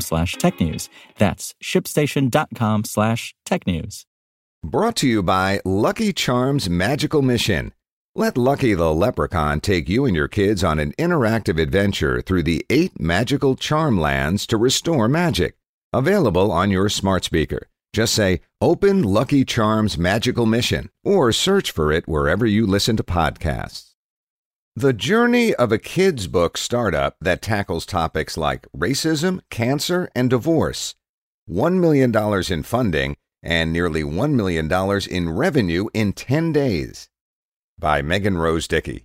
slash technews. That's shipstation.com slash technews. Brought to you by Lucky Charms Magical Mission. Let Lucky the Leprechaun take you and your kids on an interactive adventure through the eight magical charm lands to restore magic. Available on your smart speaker. Just say, Open Lucky Charms Magical Mission, or search for it wherever you listen to podcasts. The journey of a kids' book startup that tackles topics like racism, cancer, and divorce. $1 million in funding and nearly $1 million in revenue in 10 days. By Megan Rose Dickey.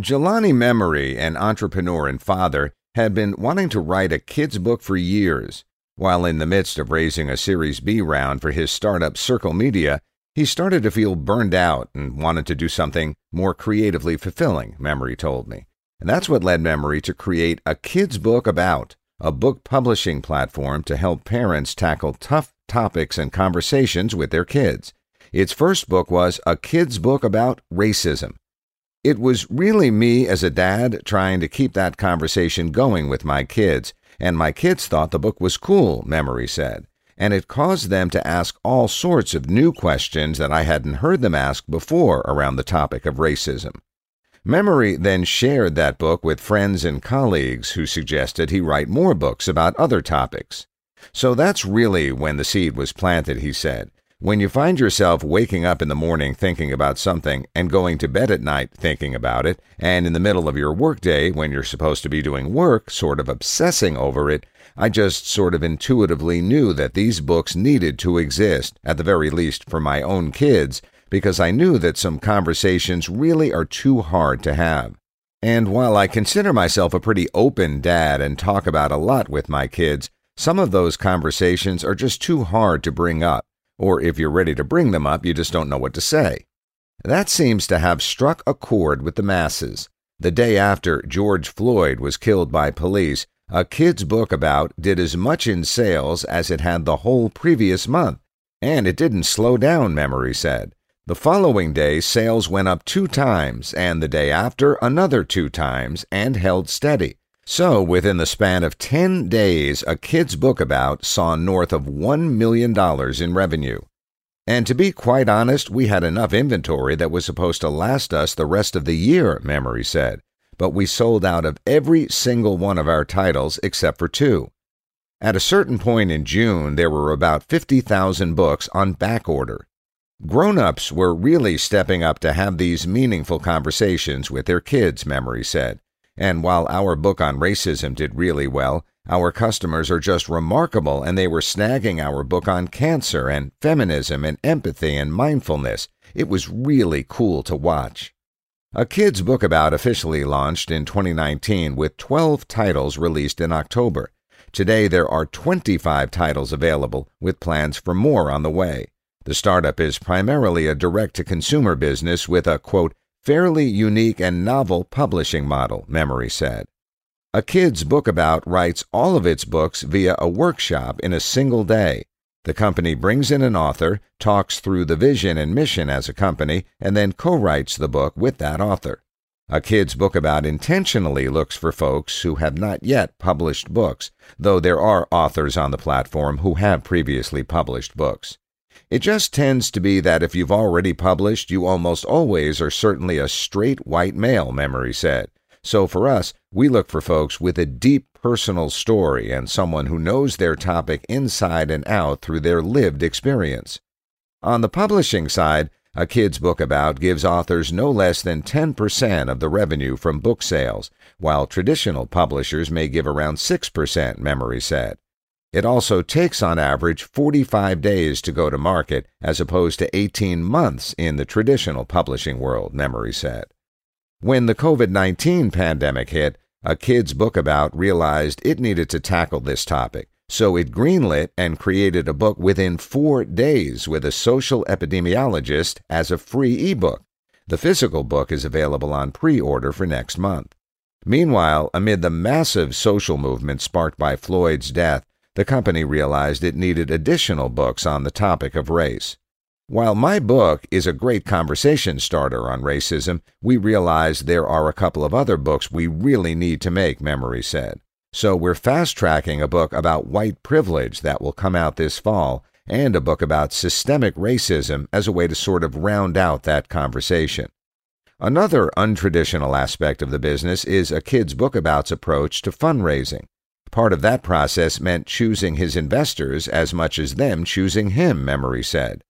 Jelani Memory, an entrepreneur and father, had been wanting to write a kids' book for years. While in the midst of raising a Series B round for his startup Circle Media, he started to feel burned out and wanted to do something more creatively fulfilling, Memory told me. And that's what led Memory to create a kids' book about, a book publishing platform to help parents tackle tough topics and conversations with their kids. Its first book was a kids' book about racism. It was really me as a dad trying to keep that conversation going with my kids, and my kids thought the book was cool, Memory said and it caused them to ask all sorts of new questions that I hadn't heard them ask before around the topic of racism. Memory then shared that book with friends and colleagues who suggested he write more books about other topics. So that's really when the seed was planted, he said. When you find yourself waking up in the morning thinking about something and going to bed at night thinking about it, and in the middle of your workday when you're supposed to be doing work, sort of obsessing over it, I just sort of intuitively knew that these books needed to exist, at the very least for my own kids, because I knew that some conversations really are too hard to have. And while I consider myself a pretty open dad and talk about a lot with my kids, some of those conversations are just too hard to bring up, or if you're ready to bring them up, you just don't know what to say. That seems to have struck a chord with the masses. The day after George Floyd was killed by police, a kid's book about did as much in sales as it had the whole previous month. And it didn't slow down, Memory said. The following day, sales went up two times, and the day after, another two times, and held steady. So, within the span of 10 days, a kid's book about saw north of $1 million in revenue. And to be quite honest, we had enough inventory that was supposed to last us the rest of the year, Memory said but we sold out of every single one of our titles except for two. At a certain point in June, there were about 50,000 books on back order. Grown ups were really stepping up to have these meaningful conversations with their kids, Memory said. And while our book on racism did really well, our customers are just remarkable and they were snagging our book on cancer and feminism and empathy and mindfulness. It was really cool to watch. A kids' book about officially launched in 2019 with 12 titles released in October. Today there are 25 titles available with plans for more on the way. The startup is primarily a direct to consumer business with a quote, fairly unique and novel publishing model, Memory said. A kids' book about writes all of its books via a workshop in a single day. The company brings in an author, talks through the vision and mission as a company, and then co writes the book with that author. A kid's book about intentionally looks for folks who have not yet published books, though there are authors on the platform who have previously published books. It just tends to be that if you've already published, you almost always are certainly a straight white male, Memory said. So for us, we look for folks with a deep personal story and someone who knows their topic inside and out through their lived experience. On the publishing side, a kid's book about gives authors no less than 10% of the revenue from book sales, while traditional publishers may give around 6%, Memory said. It also takes on average 45 days to go to market as opposed to 18 months in the traditional publishing world, Memory said. When the COVID 19 pandemic hit, a kid's book about realized it needed to tackle this topic, so it greenlit and created a book within four days with a social epidemiologist as a free ebook. The physical book is available on pre order for next month. Meanwhile, amid the massive social movement sparked by Floyd's death, the company realized it needed additional books on the topic of race. While my book is a great conversation starter on racism, we realize there are a couple of other books we really need to make, Memory said. So we're fast tracking a book about white privilege that will come out this fall, and a book about systemic racism as a way to sort of round out that conversation. Another untraditional aspect of the business is a kid's book about's approach to fundraising. Part of that process meant choosing his investors as much as them choosing him, Memory said.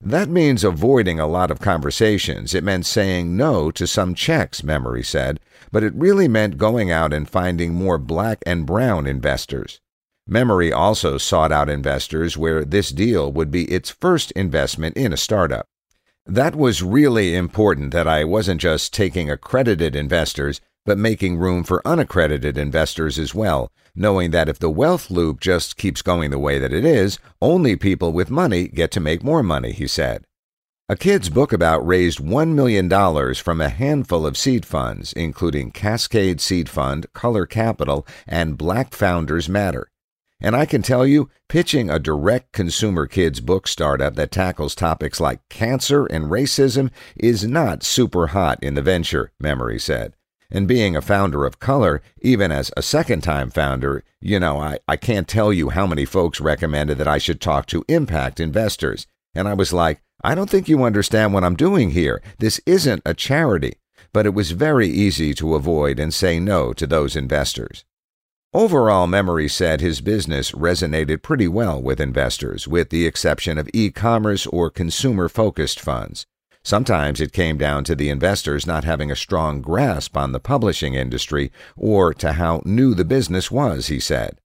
That means avoiding a lot of conversations. It meant saying no to some checks, Memory said, but it really meant going out and finding more black and brown investors. Memory also sought out investors where this deal would be its first investment in a startup. That was really important that I wasn't just taking accredited investors, but making room for unaccredited investors as well, knowing that if the wealth loop just keeps going the way that it is, only people with money get to make more money, he said. A kid's book about raised $1 million from a handful of seed funds, including Cascade Seed Fund, Color Capital, and Black Founders Matter. And I can tell you, pitching a direct consumer kids book startup that tackles topics like cancer and racism is not super hot in the venture, Memory said. And being a founder of Color, even as a second time founder, you know, I, I can't tell you how many folks recommended that I should talk to impact investors. And I was like, I don't think you understand what I'm doing here. This isn't a charity. But it was very easy to avoid and say no to those investors. Overall, Memory said his business resonated pretty well with investors, with the exception of e commerce or consumer focused funds. Sometimes it came down to the investors not having a strong grasp on the publishing industry or to how new the business was, he said.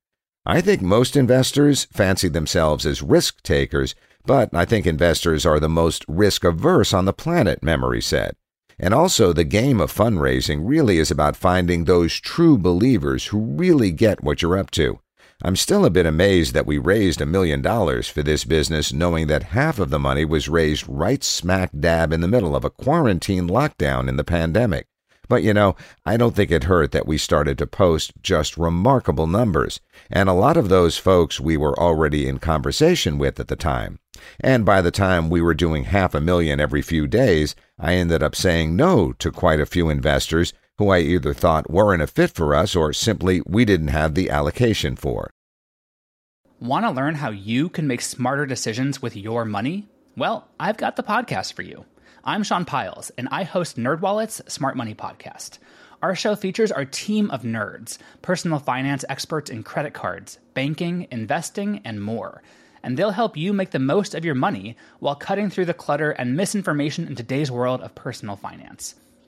I think most investors fancy themselves as risk takers, but I think investors are the most risk averse on the planet, Memory said. And also, the game of fundraising really is about finding those true believers who really get what you're up to. I'm still a bit amazed that we raised a million dollars for this business, knowing that half of the money was raised right smack dab in the middle of a quarantine lockdown in the pandemic. But you know, I don't think it hurt that we started to post just remarkable numbers, and a lot of those folks we were already in conversation with at the time. And by the time we were doing half a million every few days, I ended up saying no to quite a few investors who I either thought weren't a fit for us or simply we didn't have the allocation for. Want to learn how you can make smarter decisions with your money? Well, I've got the podcast for you. I'm Sean Pyles, and I host NerdWallet's Smart Money Podcast. Our show features our team of nerds, personal finance experts in credit cards, banking, investing, and more. And they'll help you make the most of your money while cutting through the clutter and misinformation in today's world of personal finance.